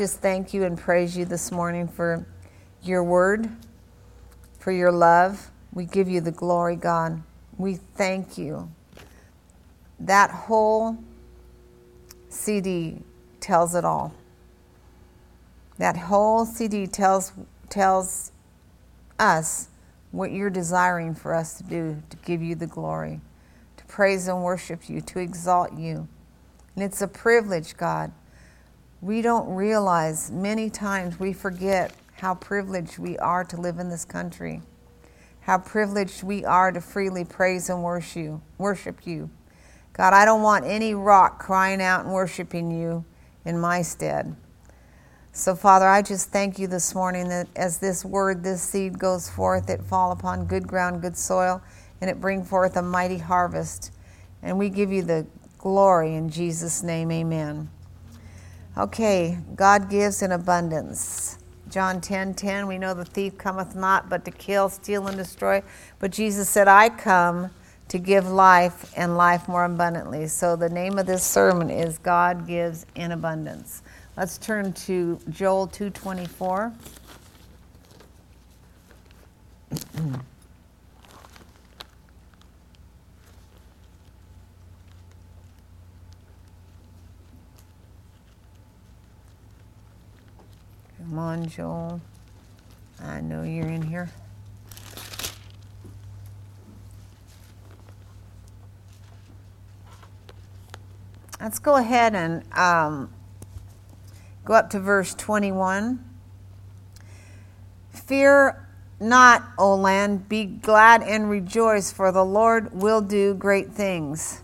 just thank you and praise you this morning for your word, for your love. We give you the glory, God. We thank you. That whole CD tells it all. That whole CD tells tells us what you're desiring for us to do to give you the glory, to praise and worship you, to exalt you. And it's a privilege, God we don't realize many times we forget how privileged we are to live in this country, how privileged we are to freely praise and worship you. Worship you. God, I don't want any rock crying out and worshiping you in my stead. So, Father, I just thank you this morning that as this word, this seed goes forth, it fall upon good ground, good soil, and it bring forth a mighty harvest. And we give you the glory in Jesus' name, amen. Okay, God gives in abundance. John 10 10, we know the thief cometh not but to kill, steal, and destroy. But Jesus said, I come to give life and life more abundantly. So the name of this sermon is God gives in abundance. Let's turn to Joel 224. Come on, Joel. I know you're in here. Let's go ahead and um, go up to verse 21. Fear not, O land, be glad and rejoice, for the Lord will do great things.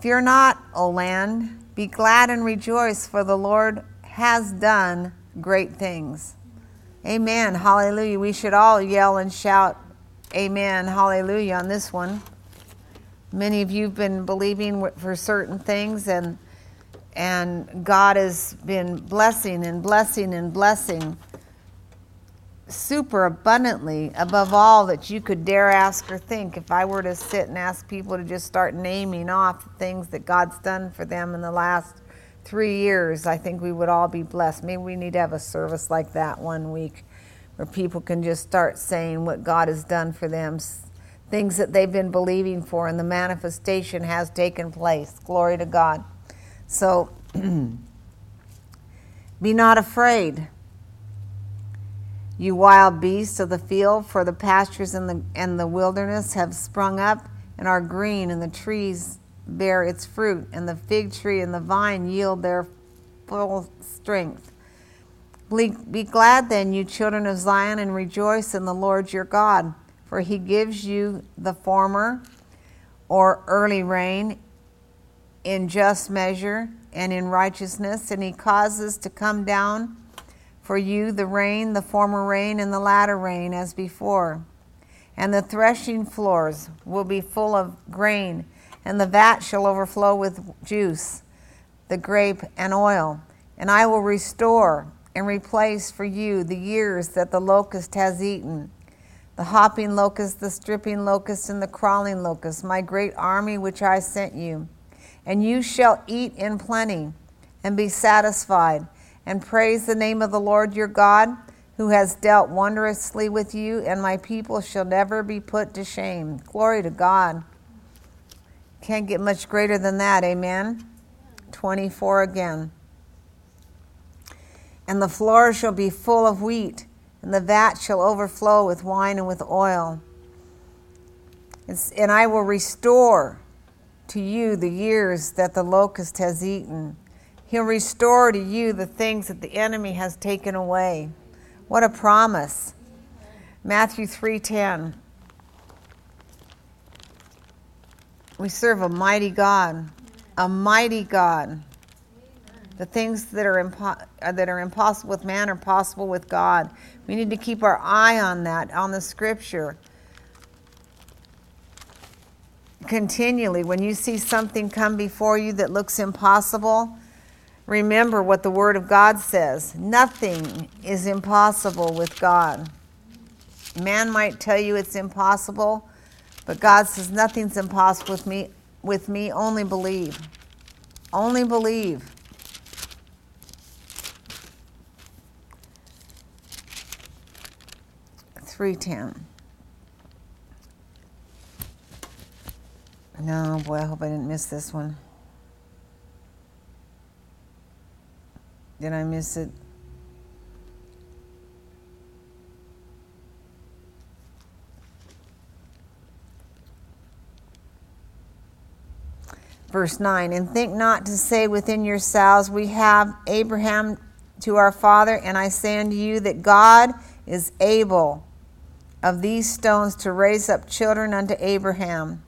Fear not, O land, be glad and rejoice, for the Lord has done great things. Amen. Hallelujah. We should all yell and shout, Amen. Hallelujah on this one. Many of you have been believing for certain things, and and God has been blessing and blessing and blessing super abundantly above all that you could dare ask or think. If I were to sit and ask people to just start naming off things that God's done for them in the last three years, I think we would all be blessed. Maybe we need to have a service like that one week where people can just start saying what God has done for them, things that they've been believing for, and the manifestation has taken place. Glory to God. So, be not afraid you wild beasts of the field, for the pastures and the, and the wilderness have sprung up and are green, and the trees bear its fruit, and the fig tree and the vine yield their full strength. Be glad then, you children of Zion, and rejoice in the Lord your God, for he gives you the former or early rain in just measure and in righteousness, and he causes to come down for you the rain, the former rain, and the latter rain as before. And the threshing floors will be full of grain, and the vat shall overflow with juice, the grape and oil. And I will restore and replace for you the years that the locust has eaten the hopping locust, the stripping locust, and the crawling locust, my great army which I sent you. And you shall eat in plenty and be satisfied and praise the name of the Lord your God, who has dealt wondrously with you, and my people shall never be put to shame. Glory to God. Can't get much greater than that, amen? 24 again. And the floor shall be full of wheat, and the vat shall overflow with wine and with oil. and I will restore to you the years that the locust has eaten He'll restore to you the things that the enemy has taken away. What a promise. Matthew 3:10. We serve a mighty God, a mighty God. The things that are, impo- uh, that are impossible with man are possible with God. We need to keep our eye on that, on the scripture. Continually, when you see something come before you that looks impossible, remember what the Word of God says nothing is impossible with God. Man might tell you it's impossible, but God says nothing's impossible with me. With me, only believe. Only believe. Three ten. No, boy, I hope I didn't miss this one. Did I miss it? Verse 9, and think not to say within yourselves, We have Abraham to our father, and I say unto you that God is able of these stones to raise up children unto Abraham.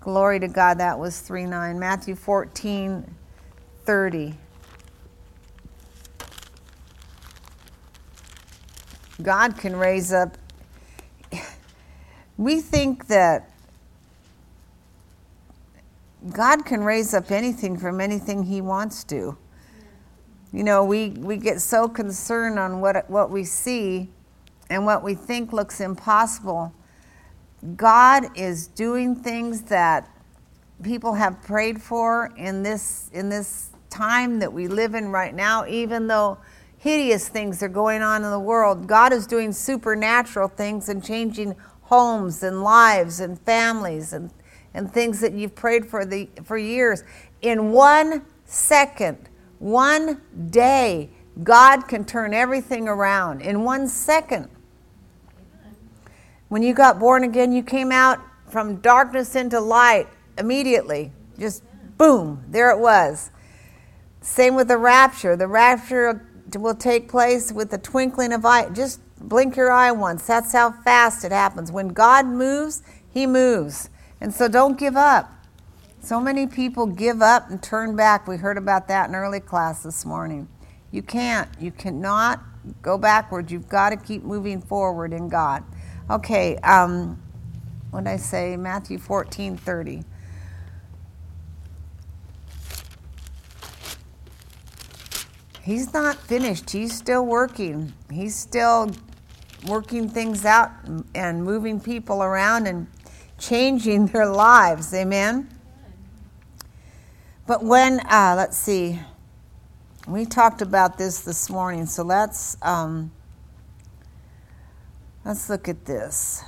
Glory to God, that was 3 9. Matthew 14 30. God can raise up. We think that God can raise up anything from anything He wants to. You know, we, we get so concerned on what, what we see and what we think looks impossible. God is doing things that people have prayed for in this, in this time that we live in right now, even though hideous things are going on in the world. God is doing supernatural things and changing homes and lives and families and and things that you've prayed for the for years. In one second one day god can turn everything around. In one second. When you got born again you came out from darkness into light immediately. Just boom there it was. Same with the rapture. The rapture will take place with the twinkling of eye just blink your eye once that's how fast it happens when god moves he moves and so don't give up. So many people give up and turn back. We heard about that in early class this morning. You can't. You cannot go backwards. You've got to keep moving forward in God. Okay, um, what did I say? Matthew 14 30. He's not finished. He's still working. He's still working things out and moving people around and changing their lives. Amen? But when, uh, let's see, we talked about this this morning, so let's, um, let's look at this.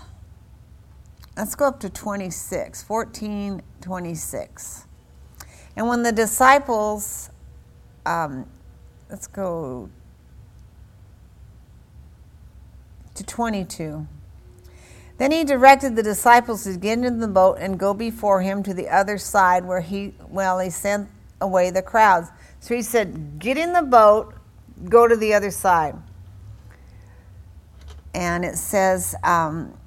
Let's go up to 26, 14, 26. And when the disciples, um, let's go to 22. Then he directed the disciples to get into the boat and go before him to the other side where he, well, he sent away the crowds. So he said, Get in the boat, go to the other side. And it says, um,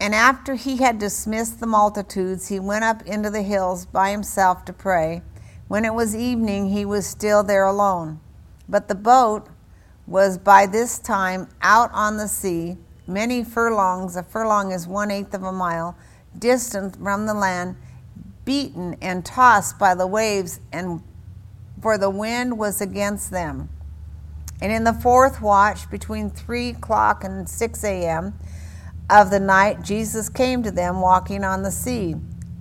And after he had dismissed the multitudes, he went up into the hills by himself to pray. When it was evening, he was still there alone. But the boat was by this time out on the sea many furlongs, a furlong is one eighth of a mile, distant from the land, beaten and tossed by the waves, and for the wind was against them. And in the fourth watch, between three o'clock and six a.m. of the night, Jesus came to them walking on the sea.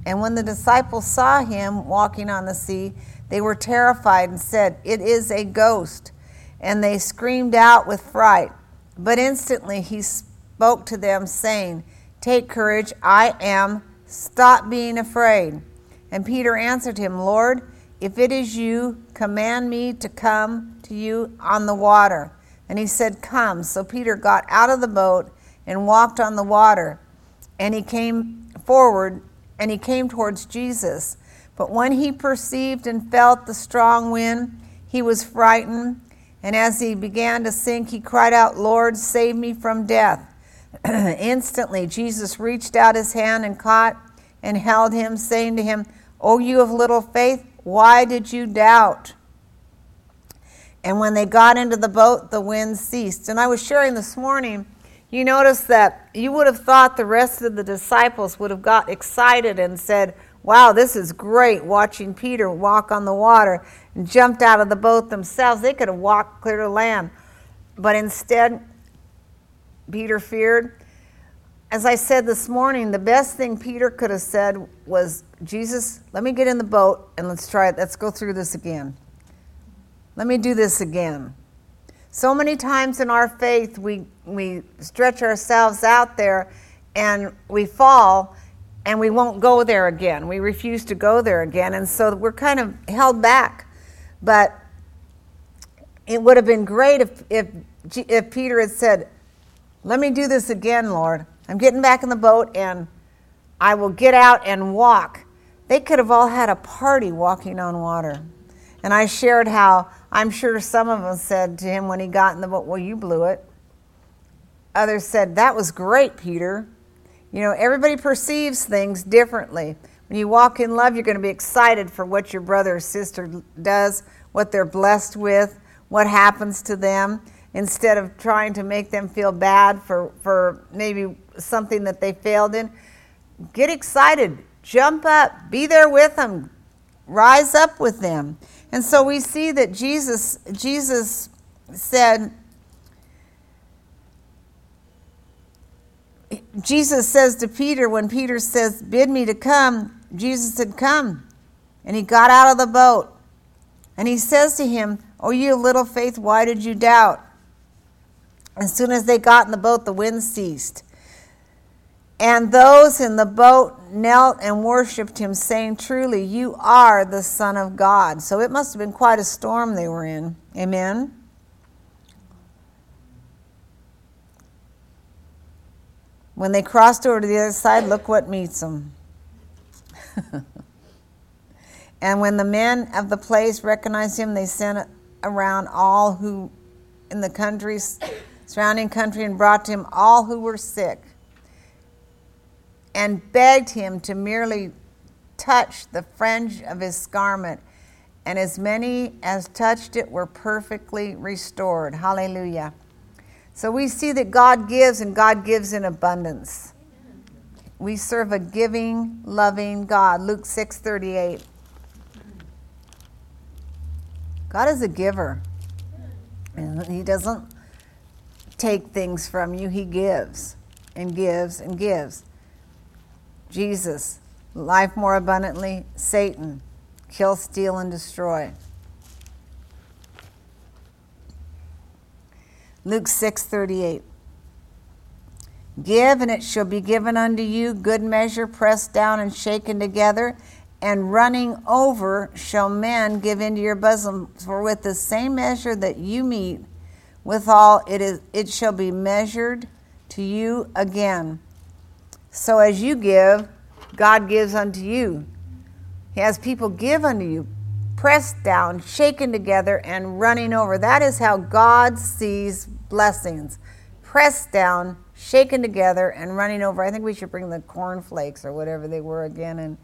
And when the disciples saw him walking on the sea, they were terrified and said, It is a ghost. And they screamed out with fright. But instantly he spoke to them, saying, Take courage, I am, stop being afraid. And Peter answered him, Lord, if it is you, command me to come to you on the water. And he said, Come. So Peter got out of the boat and walked on the water. And he came forward and he came towards Jesus. But when he perceived and felt the strong wind, he was frightened. And as he began to sink, he cried out, Lord, save me from death. Instantly, Jesus reached out his hand and caught and held him, saying to him, O you of little faith, why did you doubt? And when they got into the boat, the wind ceased. And I was sharing this morning, you notice that you would have thought the rest of the disciples would have got excited and said, Wow, this is great watching Peter walk on the water and jumped out of the boat themselves. They could have walked clear to land. But instead, Peter feared. As I said this morning, the best thing Peter could have said was, Jesus, let me get in the boat and let's try it. Let's go through this again. Let me do this again. So many times in our faith, we, we stretch ourselves out there and we fall and we won't go there again. We refuse to go there again. And so we're kind of held back. But it would have been great if, if, if Peter had said, Let me do this again, Lord. I'm getting back in the boat and I will get out and walk. They could have all had a party walking on water. And I shared how I'm sure some of them said to him when he got in the boat, Well, you blew it. Others said, That was great, Peter. You know, everybody perceives things differently. When you walk in love, you're going to be excited for what your brother or sister does, what they're blessed with, what happens to them, instead of trying to make them feel bad for, for maybe something that they failed in. Get excited, jump up, be there with them, rise up with them. And so we see that Jesus, Jesus said, Jesus says to Peter, when Peter says, Bid me to come, Jesus said, Come. And he got out of the boat. And he says to him, Oh, you little faith, why did you doubt? As soon as they got in the boat, the wind ceased. And those in the boat knelt and worshiped him, saying, Truly, you are the Son of God. So it must have been quite a storm they were in. Amen. When they crossed over to the other side, look what meets them. and when the men of the place recognized him, they sent around all who in the country, surrounding country, and brought to him all who were sick, and begged him to merely touch the fringe of his garment. And as many as touched it were perfectly restored. Hallelujah. So we see that God gives and God gives in abundance. We serve a giving, loving God. Luke 6:38. God is a giver. And he doesn't take things from you, he gives and gives and gives. Jesus, life more abundantly, Satan, kill, steal and destroy. Luke 6:38 Give and it shall be given unto you. Good measure pressed down and shaken together and running over shall men give into your bosom for with the same measure that you meet withal it is it shall be measured to you again. So as you give God gives unto you. He has people give unto you pressed down, shaken together, and running over. That is how God sees blessings. Pressed down, shaken together, and running over. I think we should bring the cornflakes or whatever they were again and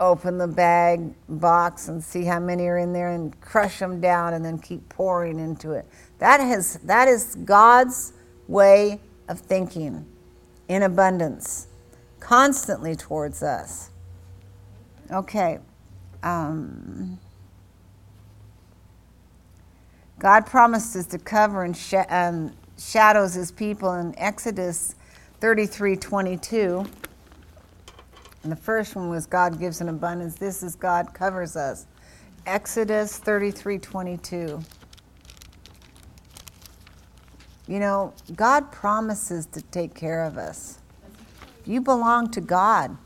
open the bag box and see how many are in there and crush them down and then keep pouring into it. That, has, that is God's way of thinking in abundance, constantly towards us. Okay um, God promises to cover and sh- um, shadows his people in Exodus 33 22. And the first one was God gives an abundance. This is God covers us. Exodus 33 22. You know, God promises to take care of us. You belong to God.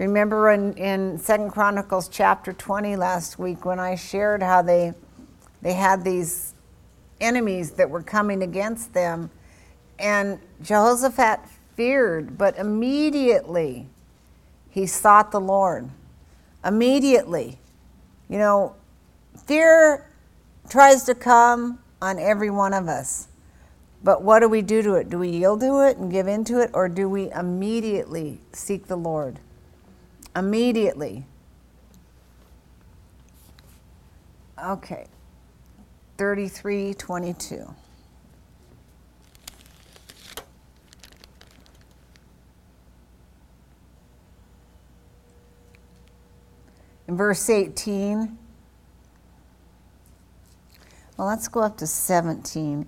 Remember in, in Second Chronicles chapter 20 last week when I shared how they, they had these enemies that were coming against them, and Jehoshaphat feared, but immediately he sought the Lord. Immediately. You know, fear tries to come on every one of us. But what do we do to it? Do we yield to it and give in to it, or do we immediately seek the Lord? Immediately. Okay, 3322. In verse 18, well, let's go up to 17.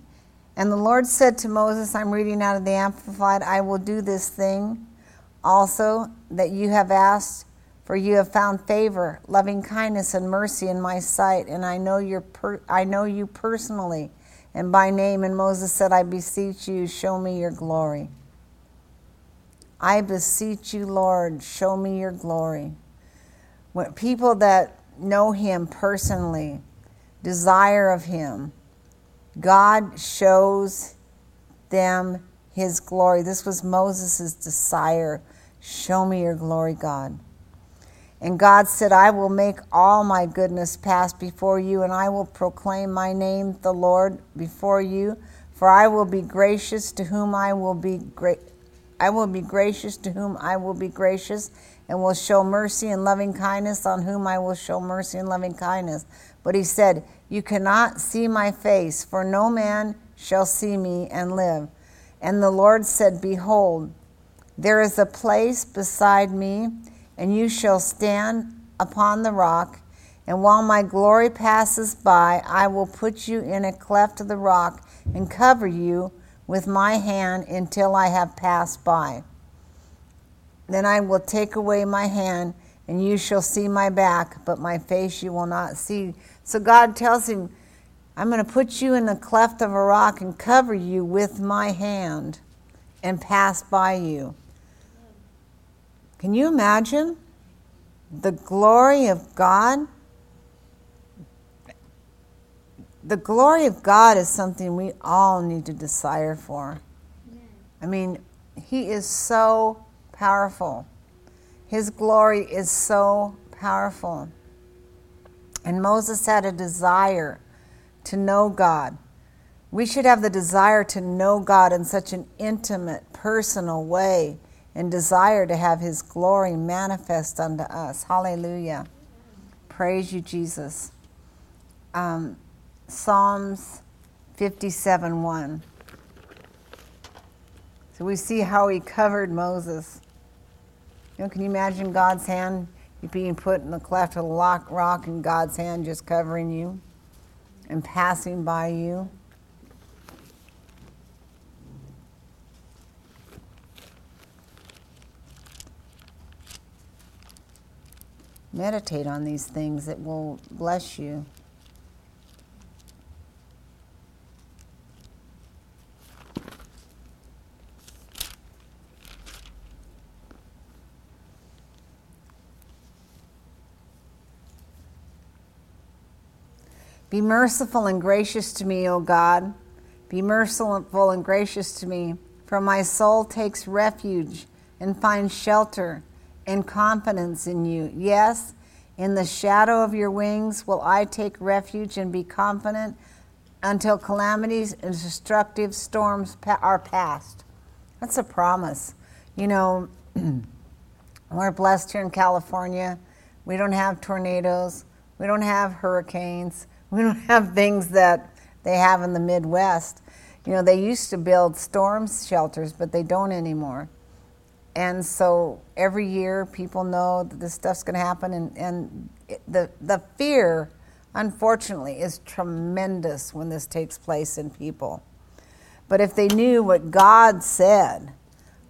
And the Lord said to Moses, I'm reading out of the Amplified, I will do this thing also that you have asked, for you have found favor, loving kindness, and mercy in my sight, and I know, your per- I know you personally, and by name. And Moses said, I beseech you, show me your glory. I beseech you, Lord, show me your glory. When people that know him personally, desire of him, God shows them his glory. This was Moses' desire. Show me your glory, God. And God said, I will make all my goodness pass before you, and I will proclaim my name, the Lord, before you. For I will be gracious to whom I will be great. I will be gracious to whom I will be gracious, and will show mercy and loving kindness on whom I will show mercy and loving kindness. But he said, You cannot see my face, for no man shall see me and live. And the Lord said, Behold, there is a place beside me and you shall stand upon the rock. And while my glory passes by, I will put you in a cleft of the rock and cover you with my hand until I have passed by. Then I will take away my hand, and you shall see my back, but my face you will not see. So God tells him, I'm going to put you in the cleft of a rock and cover you with my hand and pass by you. Can you imagine the glory of God? The glory of God is something we all need to desire for. I mean, He is so powerful. His glory is so powerful. And Moses had a desire to know God. We should have the desire to know God in such an intimate, personal way and desire to have his glory manifest unto us. Hallelujah. Praise you, Jesus. Um, Psalms 57 1. So we see how he covered Moses. You know, can you imagine God's hand being put in the cleft of the rock and God's hand just covering you and passing by you? Meditate on these things, it will bless you. Be merciful and gracious to me, O God. Be merciful and gracious to me, for my soul takes refuge and finds shelter and confidence in you. Yes, in the shadow of your wings will I take refuge and be confident until calamities and destructive storms are past. That's a promise. You know, we're blessed here in California. We don't have tornadoes. We don't have hurricanes. We don't have things that they have in the Midwest. You know, they used to build storm shelters, but they don't anymore. And so every year people know that this stuff's going to happen, and, and the, the fear, unfortunately, is tremendous when this takes place in people. But if they knew what God said,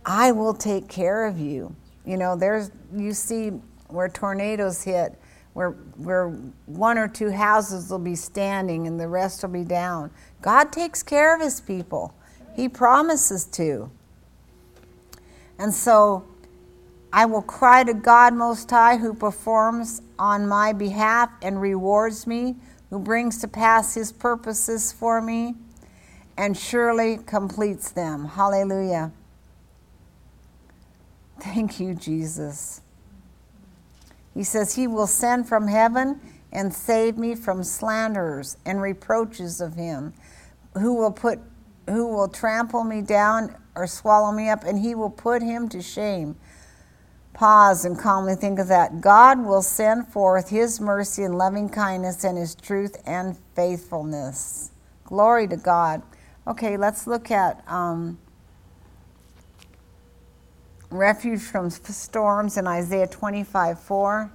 I will take care of you. You know, there's, you see where tornadoes hit, where, where one or two houses will be standing and the rest will be down. God takes care of his people, he promises to. And so I will cry to God Most High, who performs on my behalf and rewards me, who brings to pass his purposes for me, and surely completes them. Hallelujah. Thank you, Jesus. He says, He will send from heaven and save me from slanderers and reproaches of him, who will put who will trample me down or swallow me up, and he will put him to shame. Pause and calmly think of that. God will send forth his mercy and loving kindness and his truth and faithfulness. Glory to God. Okay, let's look at um, refuge from storms in Isaiah 25 4.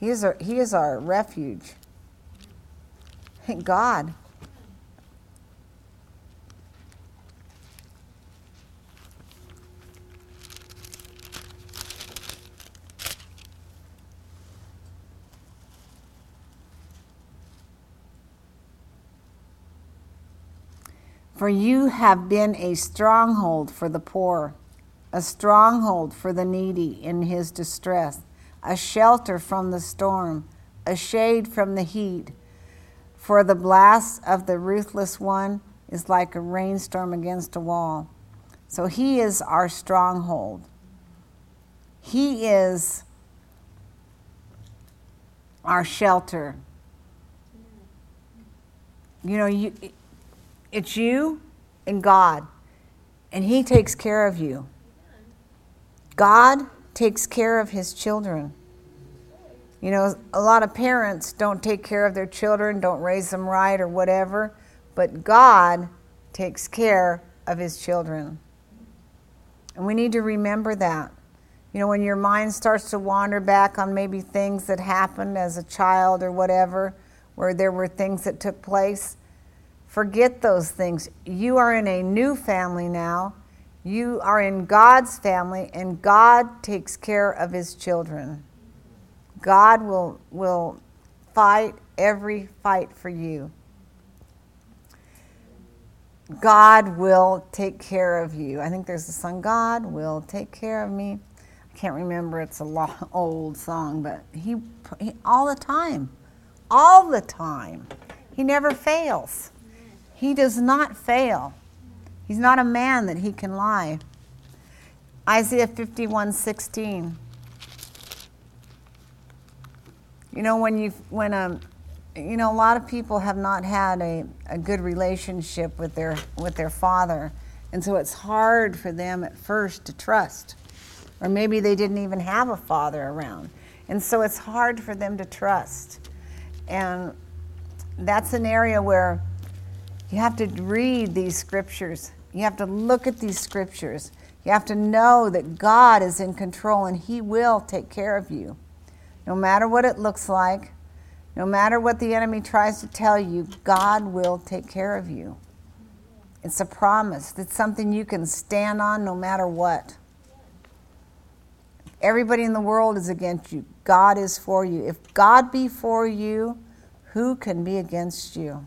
He is our, he is our refuge. God. For you have been a stronghold for the poor, a stronghold for the needy in his distress, a shelter from the storm, a shade from the heat. For the blast of the ruthless one is like a rainstorm against a wall. So he is our stronghold. He is our shelter. You know, you, it's you and God, and He takes care of you. God takes care of His children. You know, a lot of parents don't take care of their children, don't raise them right, or whatever, but God takes care of His children. And we need to remember that. You know, when your mind starts to wander back on maybe things that happened as a child or whatever, where there were things that took place, forget those things. You are in a new family now. You are in God's family, and God takes care of his children. God will, will fight every fight for you. God will take care of you. I think there's a song, God will take care of me. I can't remember, it's a long, old song, but he, he, all the time, all the time, he never fails. He does not fail. He's not a man that he can lie. Isaiah 51 16. You know, when you when um, you know, a lot of people have not had a, a good relationship with their with their father, and so it's hard for them at first to trust or maybe they didn't even have a father around. And so it's hard for them to trust. And that's an area where you have to read these scriptures. You have to look at these scriptures. You have to know that God is in control and He will take care of you. No matter what it looks like, no matter what the enemy tries to tell you, God will take care of you. It's a promise. It's something you can stand on no matter what. Everybody in the world is against you. God is for you. If God be for you, who can be against you?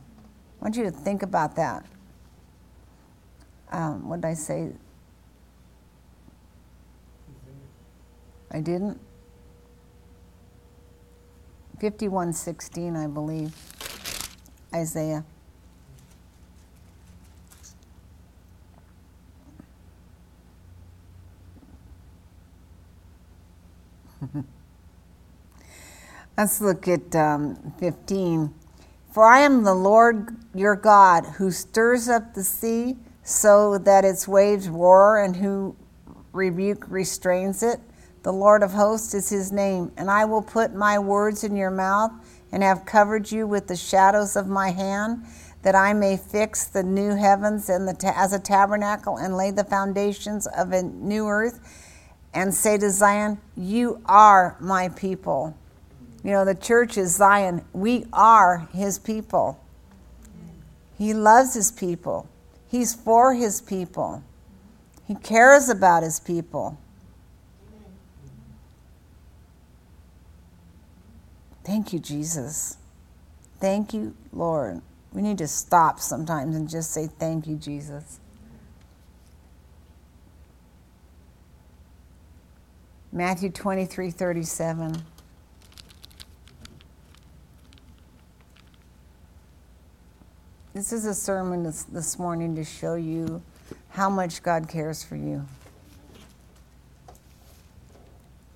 Want you to think about that. Um, what did I say? I didn't? 5116, I believe. Isaiah. Let's look at um, 15. For I am the Lord your God who stirs up the sea so that its waves roar and who rebuke restrains it. The Lord of hosts is his name, and I will put my words in your mouth and have covered you with the shadows of my hand, that I may fix the new heavens and the ta- as a tabernacle and lay the foundations of a new earth and say to Zion, You are my people. You know, the church is Zion. We are his people. He loves his people, he's for his people, he cares about his people. Thank you, Jesus. Thank you, Lord. We need to stop sometimes and just say, Thank you, Jesus. Matthew 23 37. This is a sermon this, this morning to show you how much God cares for you.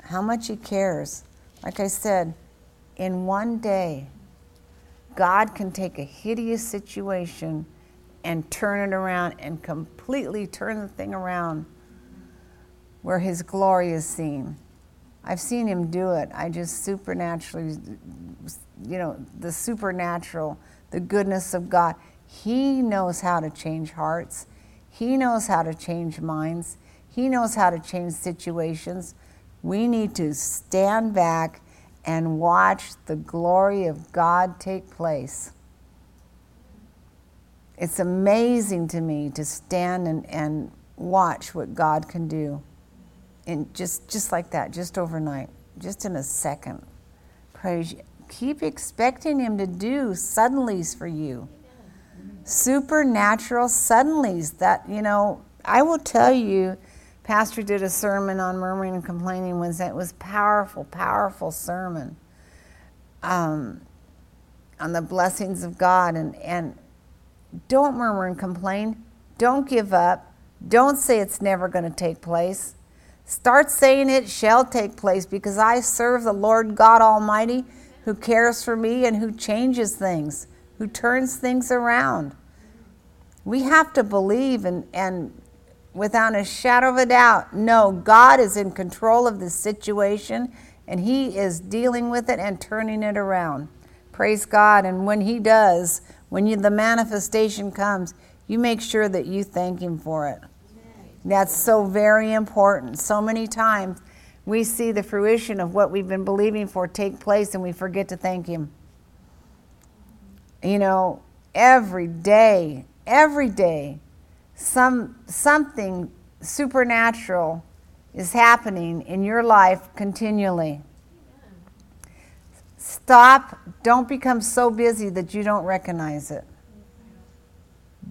How much He cares. Like I said, in one day, God can take a hideous situation and turn it around and completely turn the thing around where His glory is seen. I've seen Him do it. I just supernaturally, you know, the supernatural, the goodness of God. He knows how to change hearts, He knows how to change minds, He knows how to change situations. We need to stand back and watch the glory of God take place. It's amazing to me to stand and, and watch what God can do in just just like that, just overnight, just in a second. Praise you. Keep expecting him to do suddenlies for you. Supernatural suddenlies that, you know, I will tell you, Pastor did a sermon on murmuring and complaining Wednesday. It was powerful, powerful sermon um, on the blessings of God. And, and don't murmur and complain. Don't give up. Don't say it's never going to take place. Start saying it shall take place because I serve the Lord God Almighty who cares for me and who changes things, who turns things around. We have to believe and, and without a shadow of a doubt, no, God is in control of this situation and He is dealing with it and turning it around. Praise God. And when He does, when you, the manifestation comes, you make sure that you thank Him for it. That's so very important. So many times we see the fruition of what we've been believing for take place and we forget to thank Him. You know, every day, every day, some, something supernatural is happening in your life continually. Stop. Don't become so busy that you don't recognize it.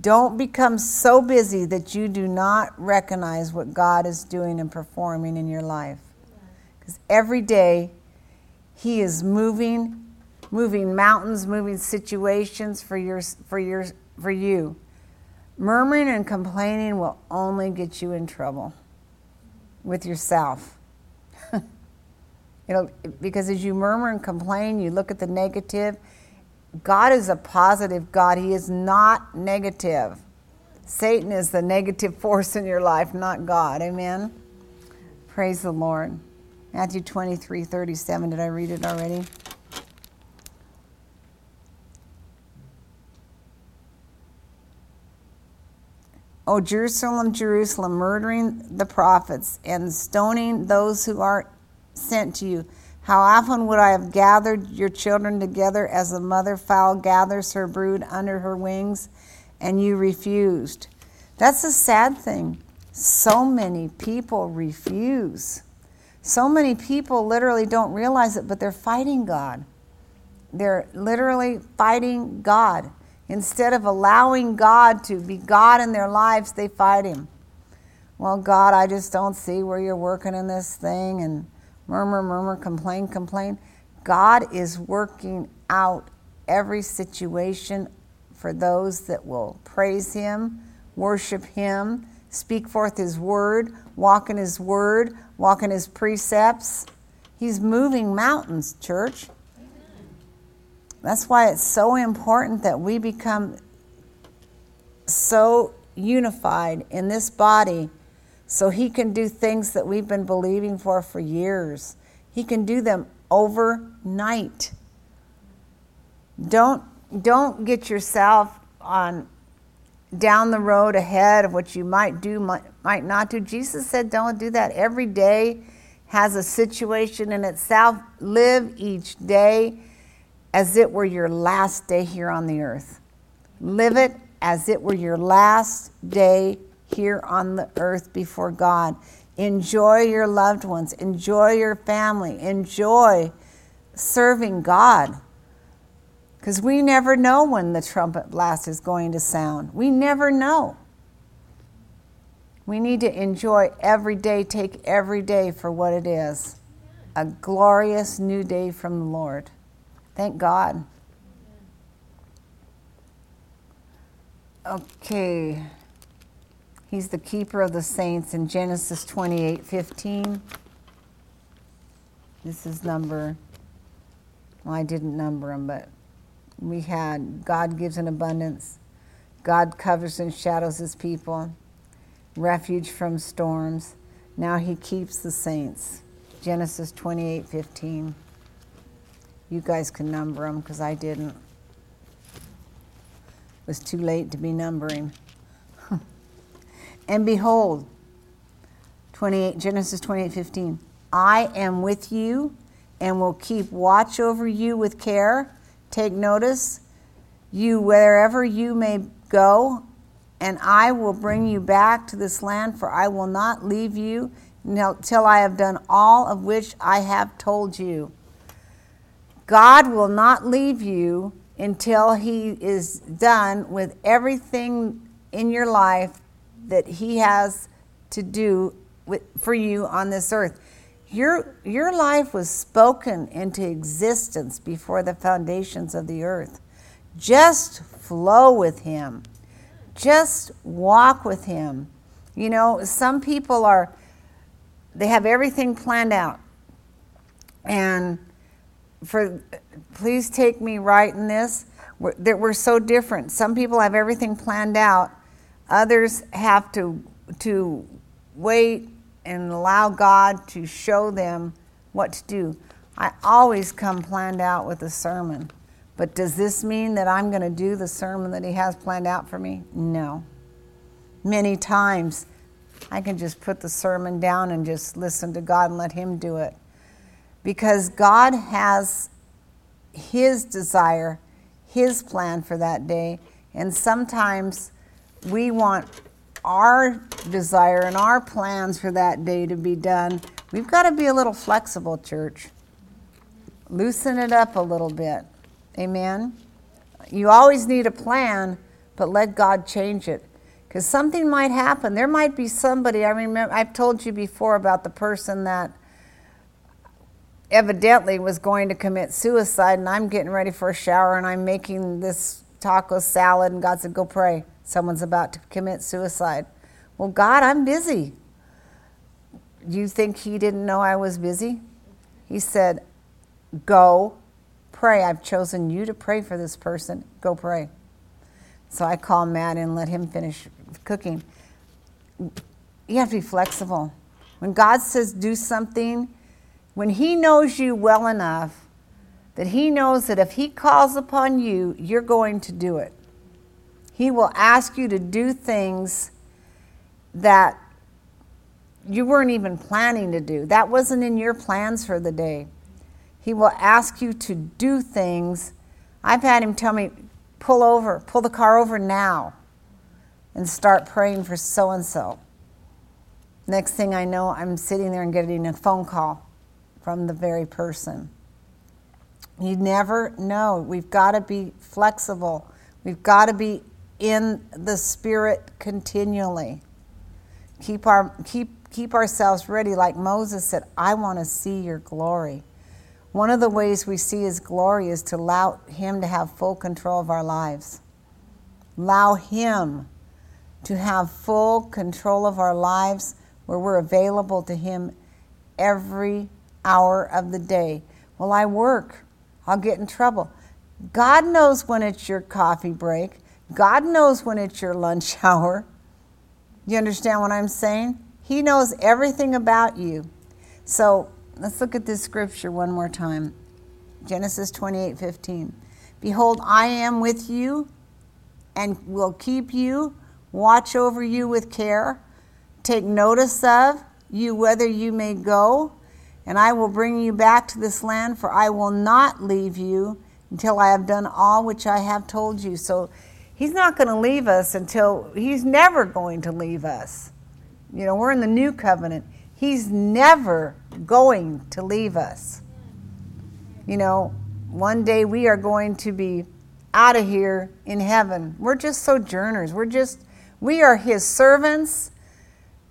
Don't become so busy that you do not recognize what God is doing and performing in your life. Because every day, He is moving, moving mountains, moving situations for, your, for, your, for you. Murmuring and complaining will only get you in trouble with yourself. It'll, because as you murmur and complain, you look at the negative, God is a positive God. He is not negative. Satan is the negative force in your life, not God. Amen. Praise the Lord. Matthew 23 37. Did I read it already? O Jerusalem, Jerusalem, murdering the prophets and stoning those who are sent to you. How often would I have gathered your children together as a mother fowl gathers her brood under her wings, and you refused? That's a sad thing. So many people refuse. So many people literally don't realize it, but they're fighting God. They're literally fighting God. Instead of allowing God to be God in their lives, they fight Him. Well, God, I just don't see where you're working in this thing. And murmur, murmur, complain, complain. God is working out every situation for those that will praise Him, worship Him, speak forth His word, walk in His word, walk in His precepts. He's moving mountains, church. That's why it's so important that we become so unified in this body so he can do things that we've been believing for for years. He can do them overnight. Don't don't get yourself on down the road ahead of what you might do might, might not do. Jesus said don't do that. Every day has a situation in itself. Live each day as it were your last day here on the earth. Live it as it were your last day here on the earth before God. Enjoy your loved ones, enjoy your family, enjoy serving God. Because we never know when the trumpet blast is going to sound. We never know. We need to enjoy every day, take every day for what it is a glorious new day from the Lord. Thank God. Okay. He's the keeper of the saints in Genesis 28 15. This is number, well, I didn't number them, but we had God gives in abundance, God covers and shadows his people, refuge from storms. Now he keeps the saints. Genesis 28 15. You guys can number them because I didn't. It was too late to be numbering. And behold, 28, Genesis 28 15, I am with you and will keep watch over you with care. Take notice, you wherever you may go, and I will bring you back to this land, for I will not leave you till I have done all of which I have told you. God will not leave you until He is done with everything in your life that He has to do with, for you on this earth. Your, your life was spoken into existence before the foundations of the earth. Just flow with Him, just walk with Him. You know, some people are, they have everything planned out. And for, please take me right in this, we're, that we're so different. Some people have everything planned out, others have to, to wait and allow God to show them what to do. I always come planned out with a sermon. But does this mean that I'm going to do the sermon that He has planned out for me? No. Many times I can just put the sermon down and just listen to God and let Him do it. Because God has His desire, His plan for that day. And sometimes we want our desire and our plans for that day to be done. We've got to be a little flexible, church. Loosen it up a little bit. Amen. You always need a plan, but let God change it. Because something might happen. There might be somebody, I remember, I've told you before about the person that evidently was going to commit suicide, and I'm getting ready for a shower and I'm making this taco salad, and God said, Go pray. Someone's about to commit suicide. Well, God, I'm busy. You think He didn't know I was busy? He said, Go pray. I've chosen you to pray for this person. Go pray. So I call Matt and let him finish cooking. You have to be flexible. When God says do something, when He knows you well enough that He knows that if He calls upon you, you're going to do it. He will ask you to do things that you weren't even planning to do. That wasn't in your plans for the day. He will ask you to do things. I've had him tell me, pull over, pull the car over now, and start praying for so and so. Next thing I know, I'm sitting there and getting a phone call from the very person. You never know. We've got to be flexible. We've got to be in the spirit continually. Keep our keep keep ourselves ready like Moses said, I want to see your glory. One of the ways we see His glory is to allow Him to have full control of our lives. Allow Him to have full control of our lives where we're available to Him every hour of the day. Well, I work, I'll get in trouble. God knows when it's your coffee break, God knows when it's your lunch hour. You understand what I'm saying? He knows everything about you. So Let's look at this scripture one more time. Genesis 28 15. Behold, I am with you and will keep you, watch over you with care, take notice of you whether you may go, and I will bring you back to this land, for I will not leave you until I have done all which I have told you. So he's not going to leave us until he's never going to leave us. You know, we're in the new covenant. He's never going to leave us. You know, one day we are going to be out of here in heaven. We're just sojourners. We're just, we are His servants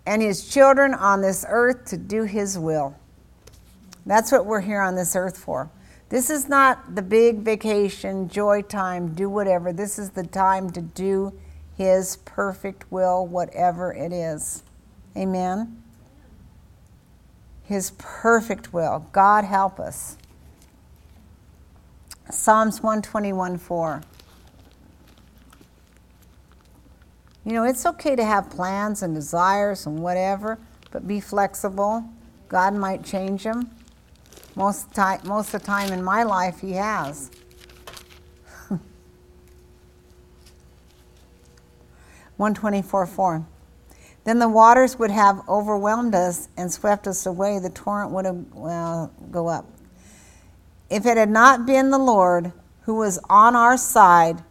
and His children on this earth to do His will. That's what we're here on this earth for. This is not the big vacation, joy time, do whatever. This is the time to do His perfect will, whatever it is. Amen his perfect will. God help us. Psalms 121 4. You know, it's okay to have plans and desires and whatever, but be flexible. God might change them. Most, time, most of the time in my life, He has. 124 4. Then the waters would have overwhelmed us and swept us away. The torrent would have well, go up. If it had not been the Lord who was on our side,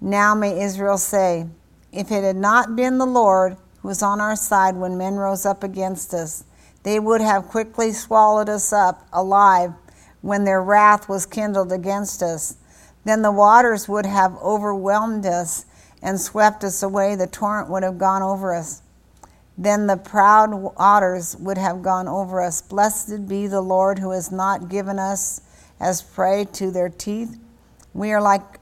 now may Israel say, if it had not been the Lord who was on our side when men rose up against us, they would have quickly swallowed us up alive when their wrath was kindled against us. then the waters would have overwhelmed us and swept us away. The torrent would have gone over us. Then the proud waters would have gone over us. Blessed be the Lord who has not given us as prey to their teeth. We are like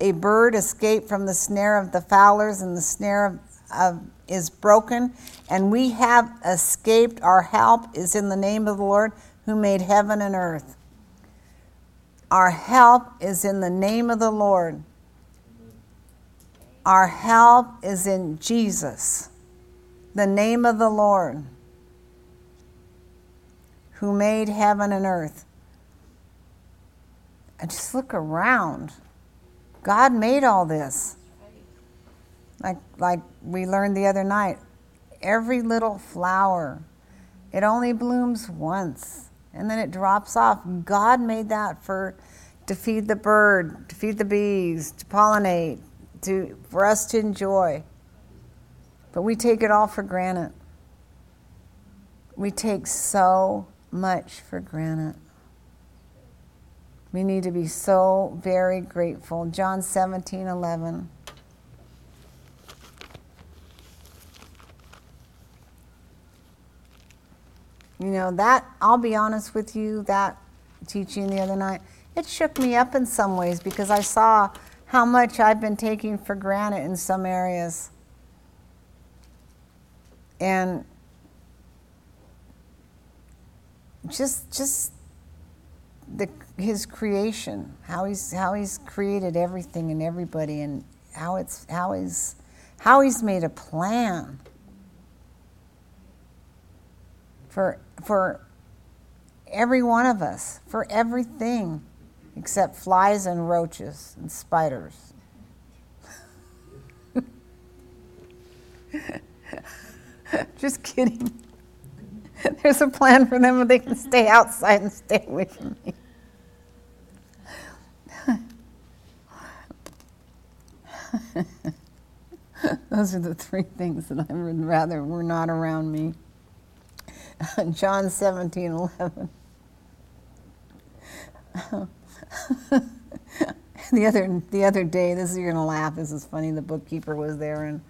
a bird escaped from the snare of the fowlers, and the snare of, of, is broken. And we have escaped. Our help is in the name of the Lord who made heaven and earth. Our help is in the name of the Lord. Our help is in Jesus, the name of the Lord, who made heaven and earth. And just look around. God made all this. Like, like we learned the other night, every little flower, it only blooms once and then it drops off. God made that for to feed the bird, to feed the bees, to pollinate, to for us to enjoy. But we take it all for granted. We take so much for granted. We need to be so very grateful. John 17, 11. You know, that, I'll be honest with you, that teaching the other night, it shook me up in some ways because I saw how much I've been taking for granted in some areas. And just just the his creation, how he's how he's created everything and everybody and how it's how he's how he's made a plan for, for every one of us, for everything except flies and roaches and spiders. Just kidding. There's a plan for them, but they can stay outside and stay away from me. Those are the three things that I would rather were not around me. John 17 11. the other the other day, this is you're gonna laugh. This is funny. The bookkeeper was there, and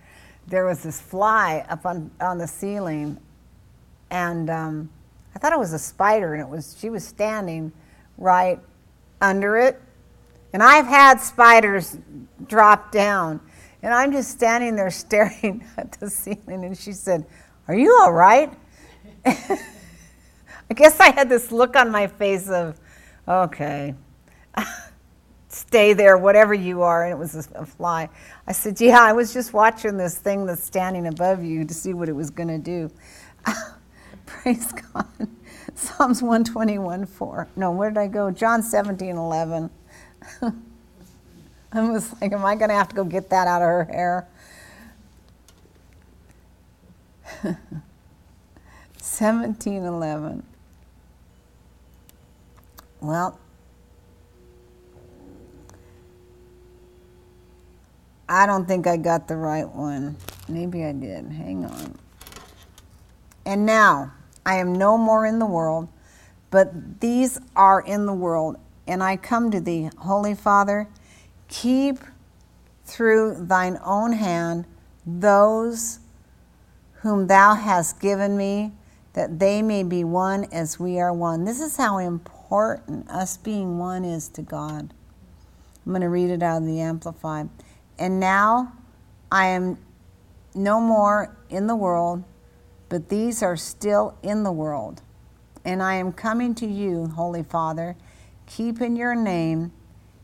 there was this fly up on on the ceiling, and um, I thought it was a spider, and it was she was standing right under it, and I've had spiders drop down, and I'm just standing there staring at the ceiling, and she said, "Are you all right?" I guess I had this look on my face of, okay, stay there, whatever you are. And it was a fly. I said, yeah, I was just watching this thing that's standing above you to see what it was going to do. Praise God. Psalms 121 4. No, where did I go? John 17 11. I was like, am I going to have to go get that out of her hair? 1711. Well, I don't think I got the right one. Maybe I did. Hang on. And now I am no more in the world, but these are in the world, and I come to thee, Holy Father. Keep through thine own hand those whom thou hast given me that they may be one as we are one. This is how important us being one is to God. I'm going to read it out of the Amplified. And now I am no more in the world, but these are still in the world. And I am coming to you, Holy Father. Keep in your name,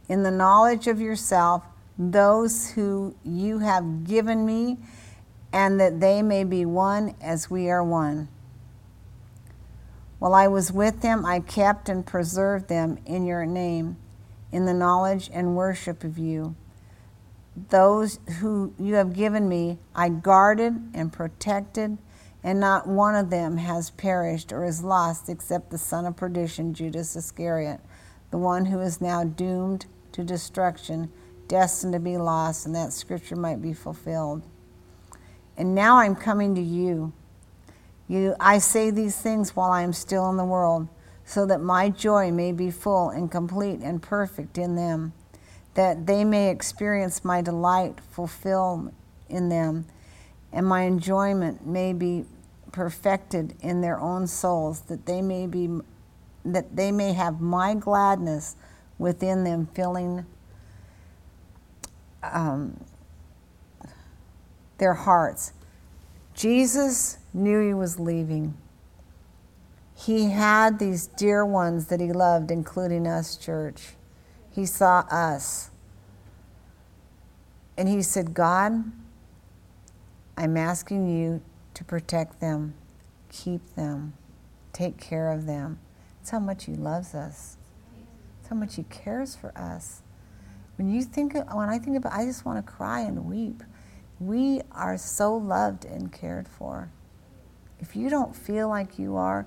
in the knowledge of yourself, those who you have given me, and that they may be one as we are one. While I was with them, I kept and preserved them in your name, in the knowledge and worship of you. Those who you have given me, I guarded and protected, and not one of them has perished or is lost except the son of perdition, Judas Iscariot, the one who is now doomed to destruction, destined to be lost, and that scripture might be fulfilled. And now I'm coming to you you, I say these things while I am still in the world, so that my joy may be full and complete and perfect in them. that they may experience my delight fulfilled in them, and my enjoyment may be perfected in their own souls, that they may be that they may have my gladness within them, filling um, their hearts. Jesus knew he was leaving. He had these dear ones that he loved, including us, church. He saw us. And he said, God, I'm asking you to protect them, keep them, take care of them. That's how much he loves us. That's how much he cares for us. When you think, when I think about, I just want to cry and weep. We are so loved and cared for. If you don't feel like you are,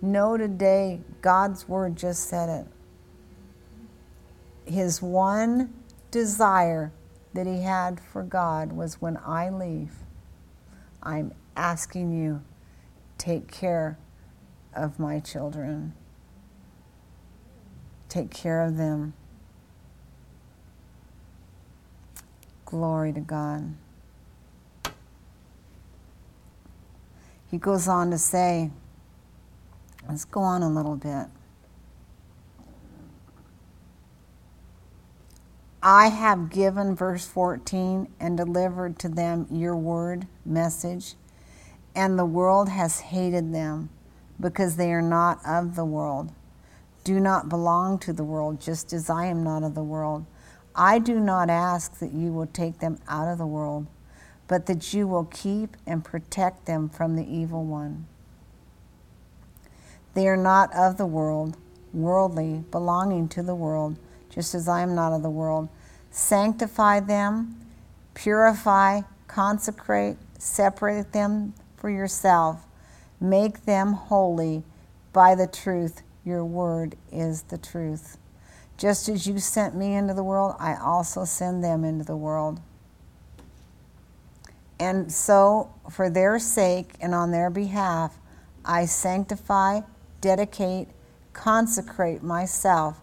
know today God's word just said it. His one desire that he had for God was when I leave, I'm asking you, take care of my children. Take care of them. Glory to God. He goes on to say, let's go on a little bit. I have given, verse 14, and delivered to them your word, message, and the world has hated them because they are not of the world, do not belong to the world, just as I am not of the world. I do not ask that you will take them out of the world, but that you will keep and protect them from the evil one. They are not of the world, worldly, belonging to the world, just as I am not of the world. Sanctify them, purify, consecrate, separate them for yourself, make them holy by the truth. Your word is the truth. Just as you sent me into the world, I also send them into the world. And so, for their sake and on their behalf, I sanctify, dedicate, consecrate myself,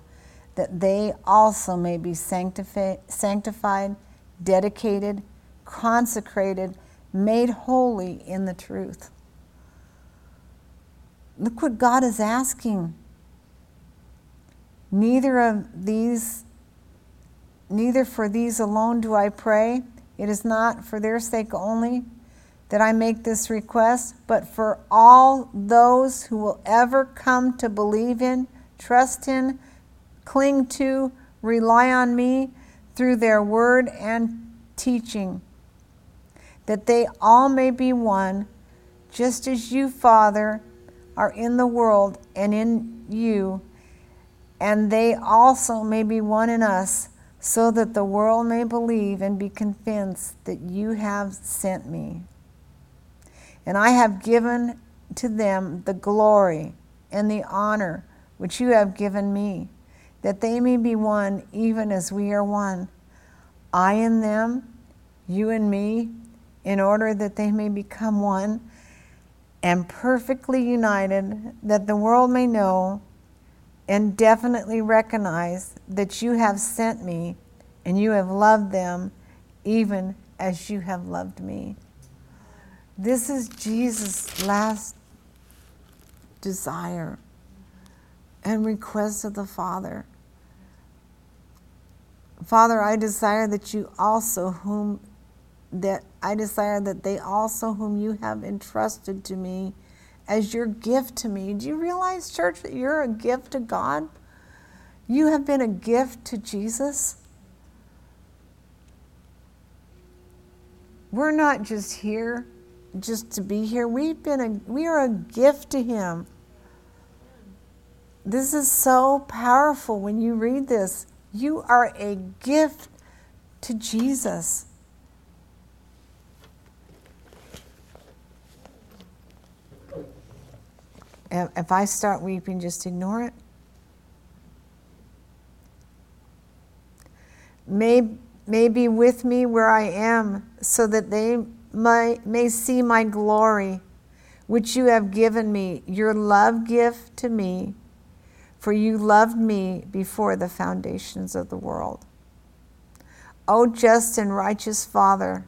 that they also may be sanctifi- sanctified, dedicated, consecrated, made holy in the truth. Look what God is asking Neither of these, neither for these alone do I pray. It is not for their sake only that I make this request, but for all those who will ever come to believe in, trust in, cling to, rely on me through their word and teaching, that they all may be one, just as you, Father, are in the world and in you and they also may be one in us, so that the world may believe and be convinced that you have sent me. And I have given to them the glory and the honor which you have given me, that they may be one even as we are one. I in them, you and me, in order that they may become one and perfectly united, that the world may know and definitely recognize that you have sent me and you have loved them even as you have loved me. This is Jesus' last desire and request of the Father. Father, I desire that you also whom that I desire that they also whom you have entrusted to me as your gift to me. Do you realize, church, that you're a gift to God? You have been a gift to Jesus. We're not just here just to be here. We've been a we are a gift to him. This is so powerful when you read this. You are a gift to Jesus. If I start weeping, just ignore it. May, may be with me where I am, so that they may, may see my glory, which you have given me, your love gift to me, for you loved me before the foundations of the world. O just and righteous Father,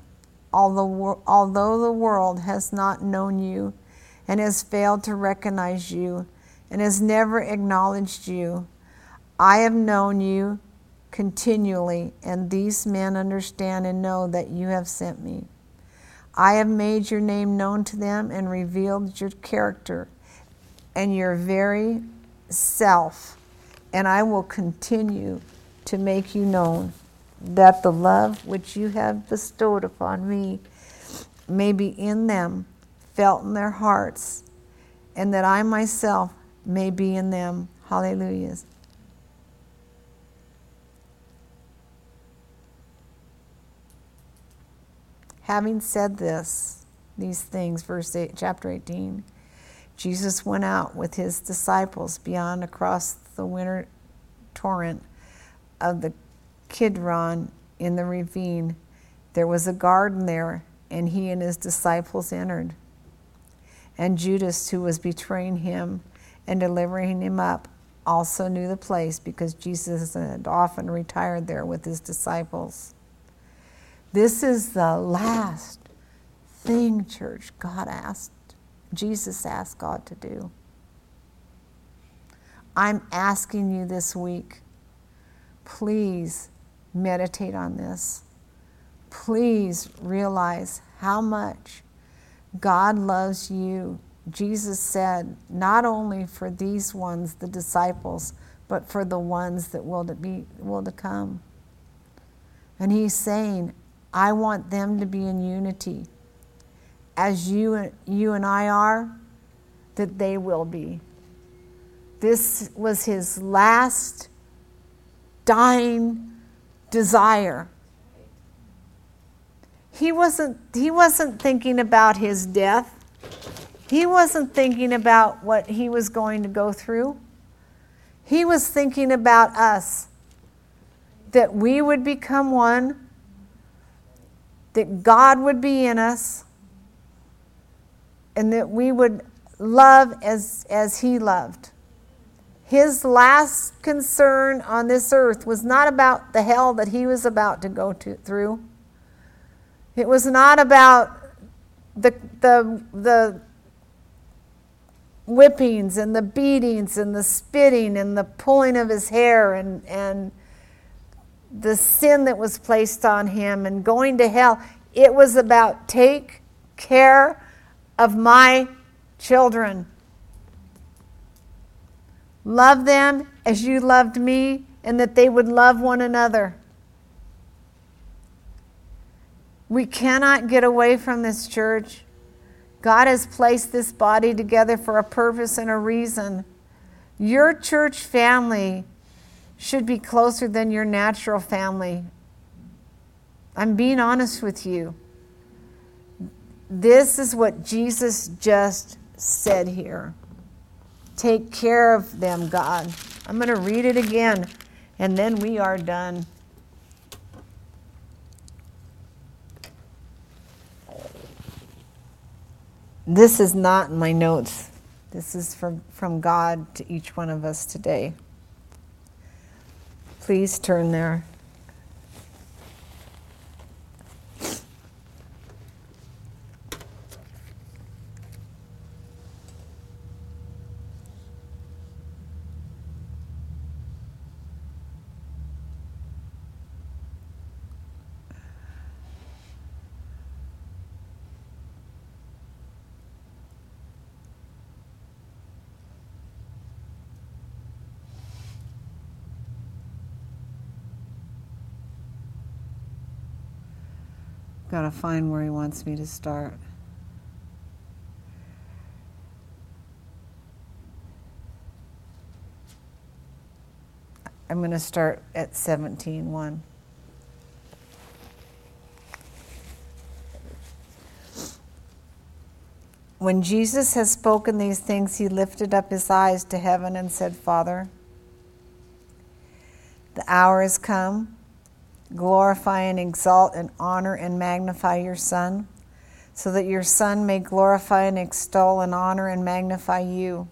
although although the world has not known you and has failed to recognize you and has never acknowledged you, I have known you continually, and these men understand and know that you have sent me. I have made your name known to them and revealed your character and your very self, and I will continue to make you known that the love which you have bestowed upon me may be in them, felt in their hearts, and that I myself may be in them. Hallelujah. Having said this, these things, verse 8, chapter 18, Jesus went out with his disciples beyond across the winter torrent of the Kidron in the ravine. There was a garden there, and he and his disciples entered. And Judas, who was betraying him and delivering him up, also knew the place because Jesus had often retired there with his disciples. This is the last thing, church, God asked, Jesus asked God to do. I'm asking you this week, please meditate on this. Please realize how much God loves you. Jesus said, not only for these ones, the disciples, but for the ones that will to be will to come. And he's saying, I want them to be in unity. As you, you and I are, that they will be. This was his last dying desire. He wasn't, he wasn't thinking about his death. He wasn't thinking about what he was going to go through. He was thinking about us, that we would become one, that God would be in us, and that we would love as, as he loved his last concern on this earth was not about the hell that he was about to go to, through. It was not about the, the, the whippings and the beatings and the spitting and the pulling of his hair and, and the sin that was placed on him and going to hell. It was about take care of my children. Love them as you loved me, and that they would love one another. We cannot get away from this church. God has placed this body together for a purpose and a reason. Your church family should be closer than your natural family. I'm being honest with you. This is what Jesus just said here. Take care of them, God. I'm going to read it again, and then we are done. This is not my notes. This is from, from God to each one of us today. Please turn there. Got to find where he wants me to start. I'm going to start at 17:1. When Jesus had spoken these things, he lifted up his eyes to heaven and said, Father, the hour has come glorify and exalt and honor and magnify your Son, so that your Son may glorify and extol and honor and magnify you,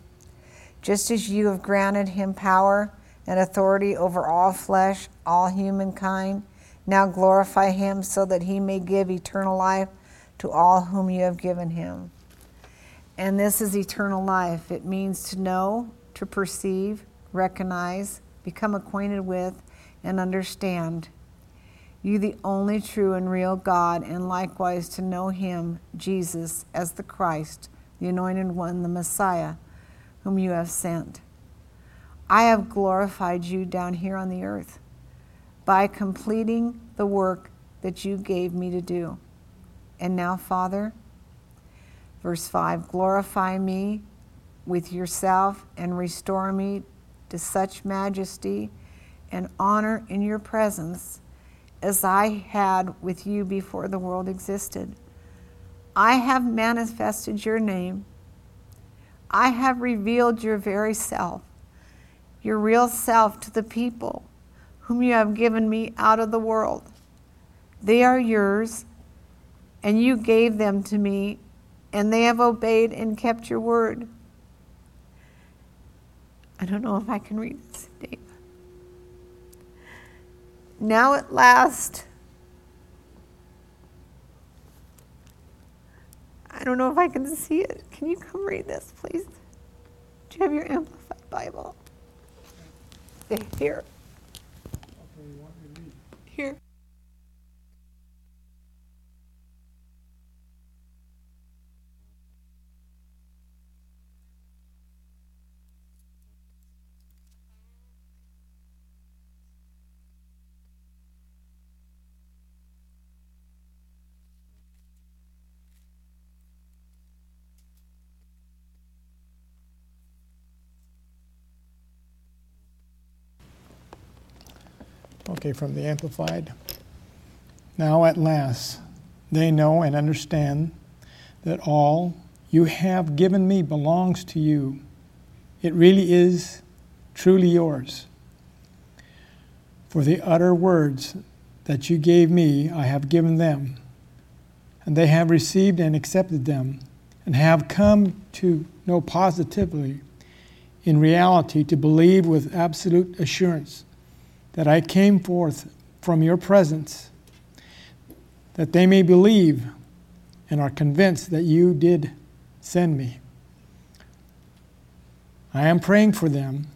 just as you have granted him power and authority over all flesh, all humankind, Now glorify him so that he may give eternal life to all whom you have given him. And this is eternal life. It means to know, to perceive, recognize, become acquainted with, and understand you, the only true and real God, and likewise to know him, Jesus, as the Christ, the anointed one, the Messiah, whom you have sent. I have glorified you down here on the earth by completing the work that you gave me to do. And now, Father, verse 5 glorify me with yourself and restore me to such majesty and honor in your presence as I had with you before the world existed. I have manifested your name. I have revealed your very self, your real self to the people whom you have given me out of the world. They are yours, and you gave them to me, and they have obeyed and kept your word. I don't know if I can read this, Dave. Now at last, I don't know if I can see it. Can you come read this, please? Do you have your Amplified Bible? Here. From the Amplified. Now at last they know and understand that all you have given me belongs to you. It really is truly yours. For the utter words that you gave me, I have given them, and they have received and accepted them, and have come to know positively, in reality, to believe with absolute assurance that I came forth from your presence, that they may believe and are convinced that you did send me. I am praying for them.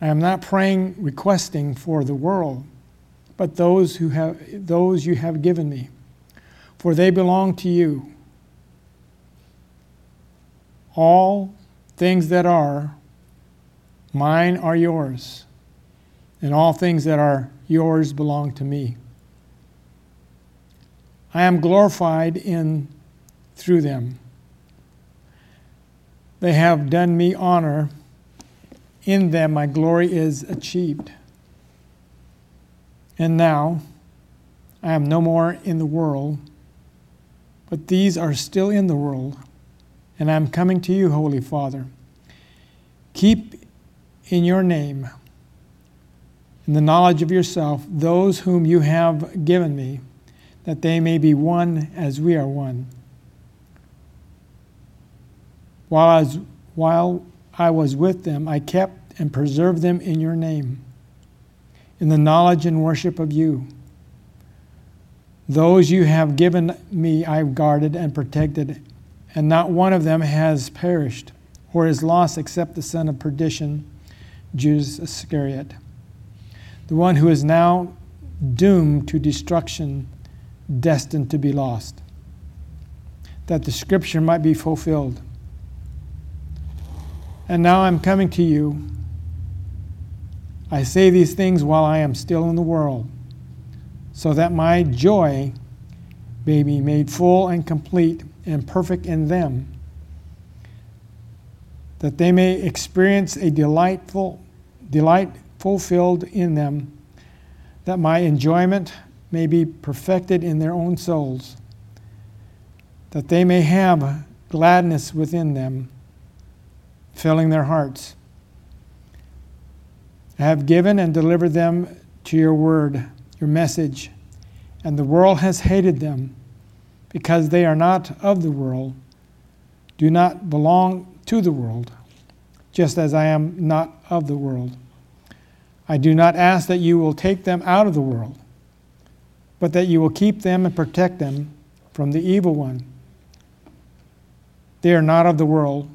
I am not praying requesting for the world, but those who have those you have given me, for they belong to you. All things that are mine are yours and all things that are yours belong to me. I am glorified in through them. They have done me honor. In them my glory is achieved. And now I am no more in the world, but these are still in the world, and I am coming to you, Holy Father. Keep in your name in the knowledge of yourself those whom you have given me, that they may be one as we are one. While I was, while I was with them, I kept and preserved them in your name, in the knowledge and worship of you. Those you have given me I've guarded and protected, and not one of them has perished or is lost except the son of perdition, Judas Iscariot the one who is now doomed to destruction, destined to be lost, that the scripture might be fulfilled. And now I'm coming to you. I say these things while I am still in the world, so that my joy may be made full and complete and perfect in them, that they may experience a delightful delight fulfilled in them, that my enjoyment may be perfected in their own souls, that they may have gladness within them, filling their hearts. I have given and delivered them to your word, your message, and the world has hated them because they are not of the world, do not belong to the world, just as I am not of the world. I do not ask that you will take them out of the world, but that you will keep them and protect them from the evil one. They are not of the world,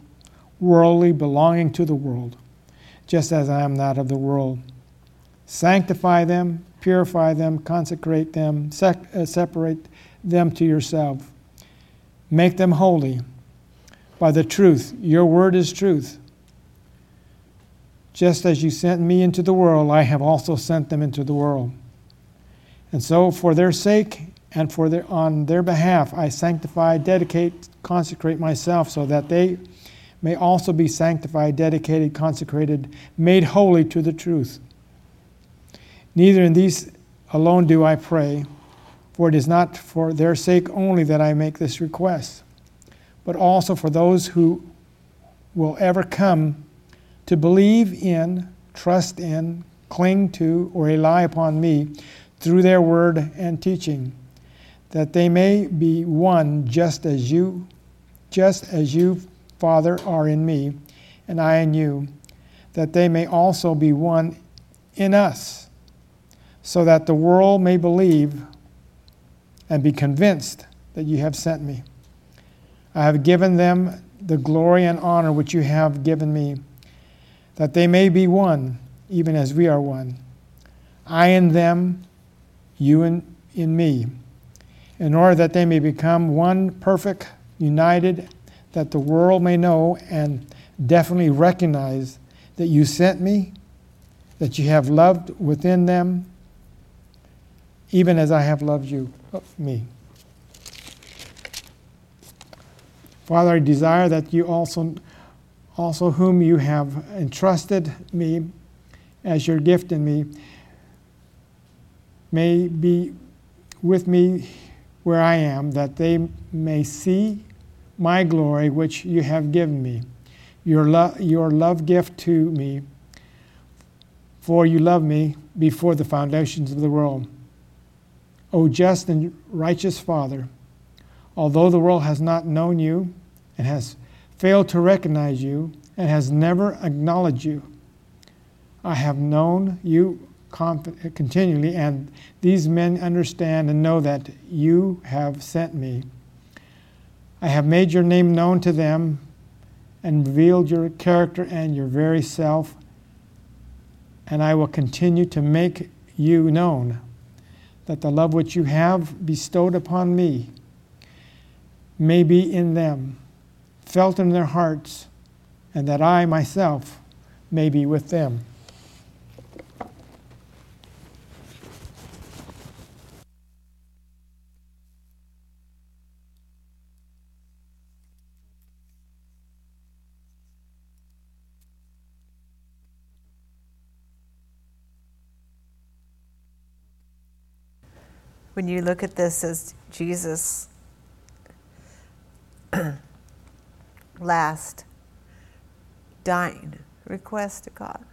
worldly, belonging to the world, just as I am not of the world. Sanctify them, purify them, consecrate them, sec- uh, separate them to yourself. Make them holy by the truth. Your word is truth. Just as you sent me into the world, I have also sent them into the world. And so, for their sake and for their, on their behalf, I sanctify, dedicate, consecrate myself, so that they may also be sanctified, dedicated, consecrated, made holy to the truth. Neither in these alone do I pray, for it is not for their sake only that I make this request, but also for those who will ever come to believe in, trust in, cling to, or rely upon me through their word and teaching, that they may be one just as you, just as you, Father, are in me, and I in you, that they may also be one in us, so that the world may believe and be convinced that you have sent me. I have given them the glory and honor which you have given me, that they may be one, even as we are one. I in them, you in, in me, in order that they may become one perfect, united, that the world may know and definitely recognize that you sent me, that you have loved within them, even as I have loved you, oh, me. Father, I desire that you also, also whom you have entrusted me as your gift in me, may be with me where I am, that they may see my glory which you have given me, your, lo- your love gift to me, for you love me before the foundations of the world. O just and righteous Father, although the world has not known you and has failed to recognize you and has never acknowledged you, I have known you continually, and these men understand and know that you have sent me. I have made your name known to them and revealed your character and your very self, and I will continue to make you known that the love which you have bestowed upon me may be in them, felt in their hearts, and that I myself may be with them. when you look at this as Jesus' last dying request to God.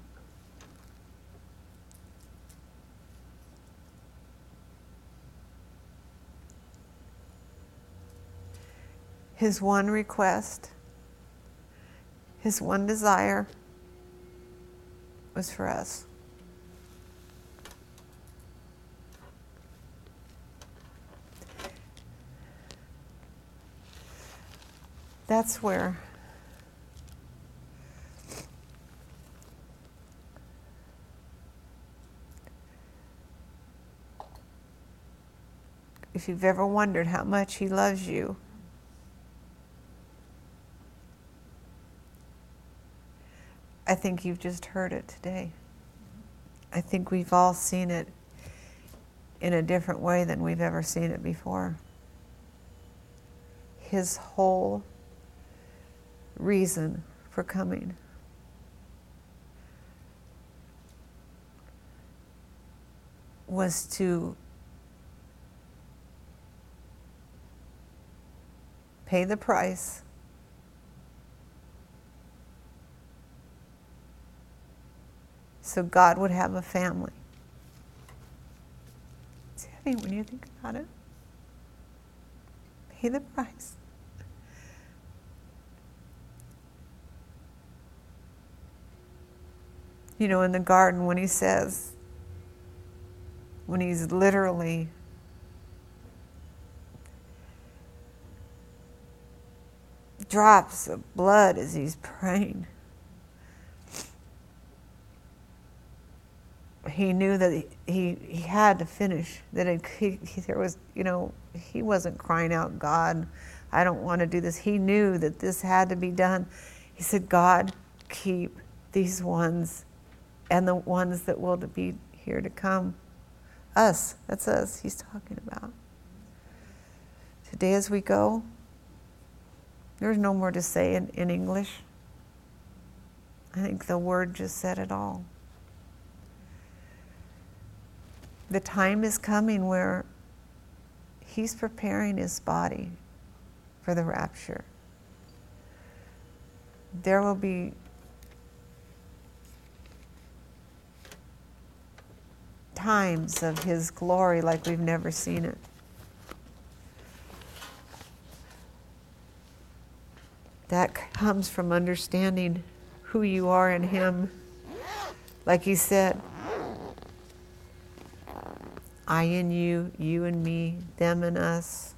His one request, his one desire was for us. That's where if you've ever wondered how much he loves you I think you've just heard it today. I think we've all seen it in a different way than we've ever seen it before. His whole reason for coming. Was to pay the price so God would have a family. It's heavy when you think about it. Pay the price. you know, in the garden when he says, when he's literally drops of blood as he's praying. He knew that he, he, had to finish, that it, he, there was, you know, he wasn't crying out, God, I don't want to do this. He knew that this had to be done. He said, God, keep these ones and the ones that will be here to come. Us, that's us he's talking about. Today, as we go, there's no more to say in, in English. I think the word just said it all. The time is coming where he's preparing his body for the rapture. There will be times of his glory like we've never seen it. That comes from understanding who you are in him. Like he said, I in you, you and me, them and us.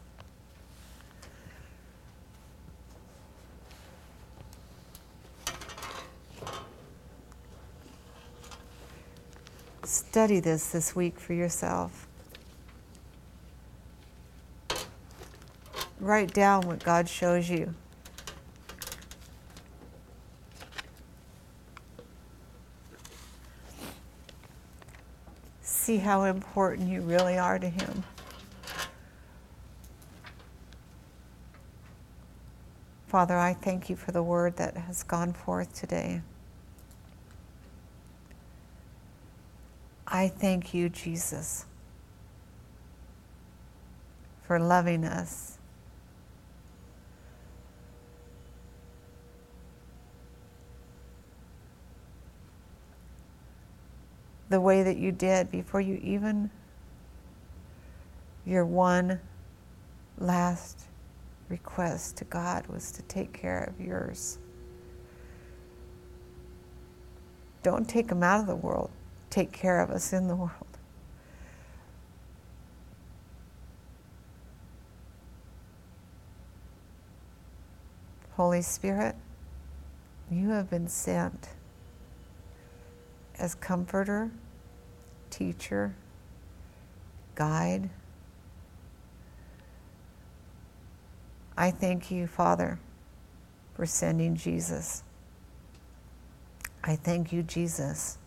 Study this this week for yourself. Write down what God shows you. See how important you really are to Him. Father, I thank you for the word that has gone forth today. I thank you, Jesus, for loving us. The way that you did before you even, your one last request to God was to take care of yours. Don't take them out of the world take care of us in the world. Holy Spirit, you have been sent as comforter, teacher, guide. I thank you, Father, for sending Jesus. I thank you, Jesus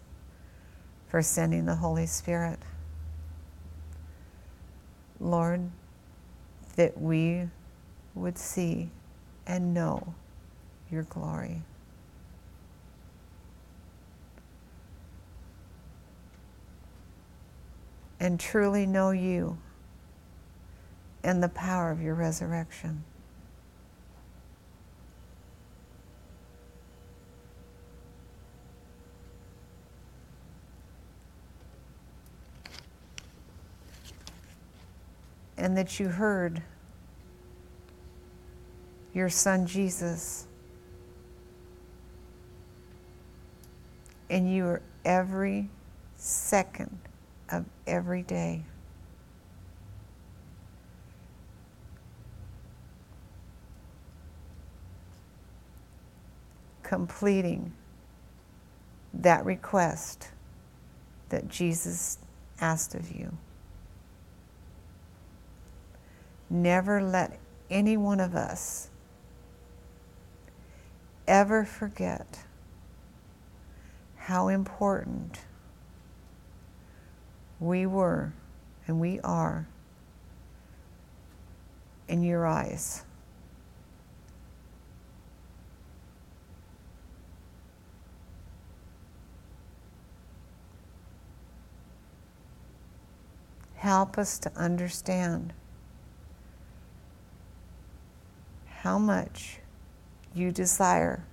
for sending the Holy Spirit. Lord, that we would see and know your glory. And truly know you and the power of your resurrection. And that you heard your son Jesus. And you are every second of every day. Completing that request that Jesus asked of you. Never let any one of us ever forget how important we were and we are in your eyes. Help us to understand how much you desire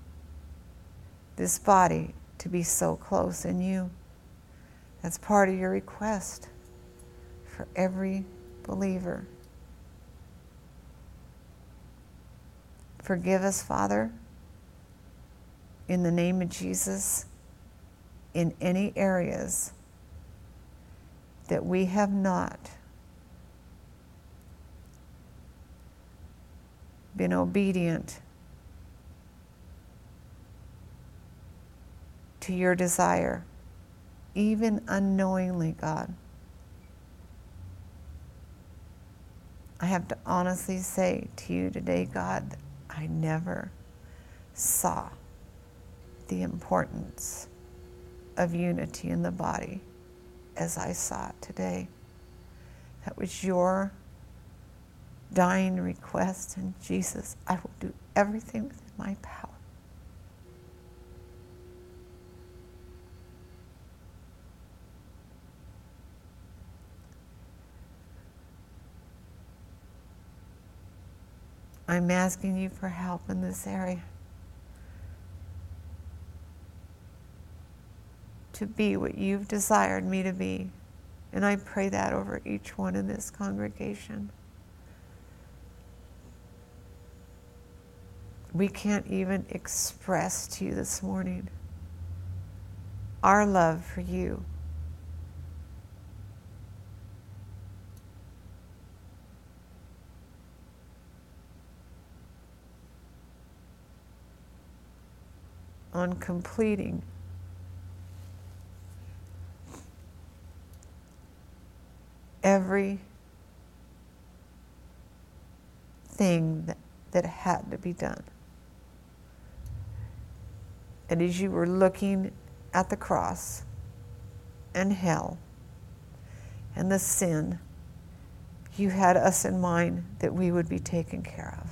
this body to be so close in you. That's part of your request for every believer. Forgive us, Father, in the name of Jesus, in any areas that we have not been obedient to your desire, even unknowingly, God. I have to honestly say to you today, God, I never saw the importance of unity in the body as I saw it today. That was your dying request, and Jesus, I will do everything within my power. I'm asking you for help in this area. To be what you've desired me to be. And I pray that over each one in this congregation. We can't even express to you this morning our love for you. on completing every thing that, that had to be done. And as you were looking at the cross and hell and the sin, you had us in mind that we would be taken care of.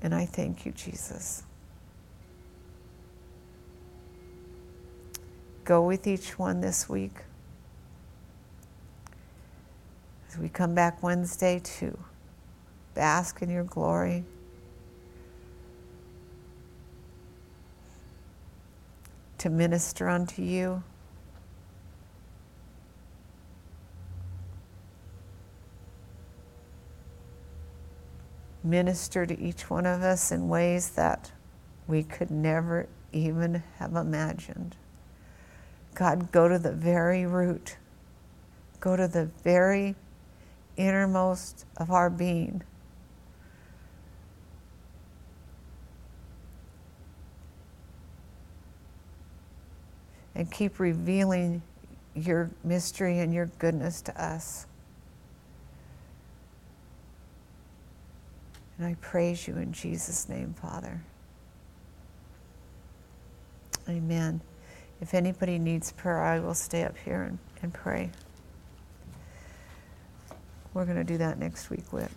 And I thank you, Jesus. Go with each one this week. As we come back Wednesday to bask in your glory. To minister unto you. minister to each one of us in ways that we could never even have imagined. God, go to the very root, go to the very innermost of our being. And keep revealing your mystery and your goodness to us. And I praise you in Jesus' name, Father. Amen. If anybody needs prayer, I will stay up here and, and pray. We're going to do that next week, Whit.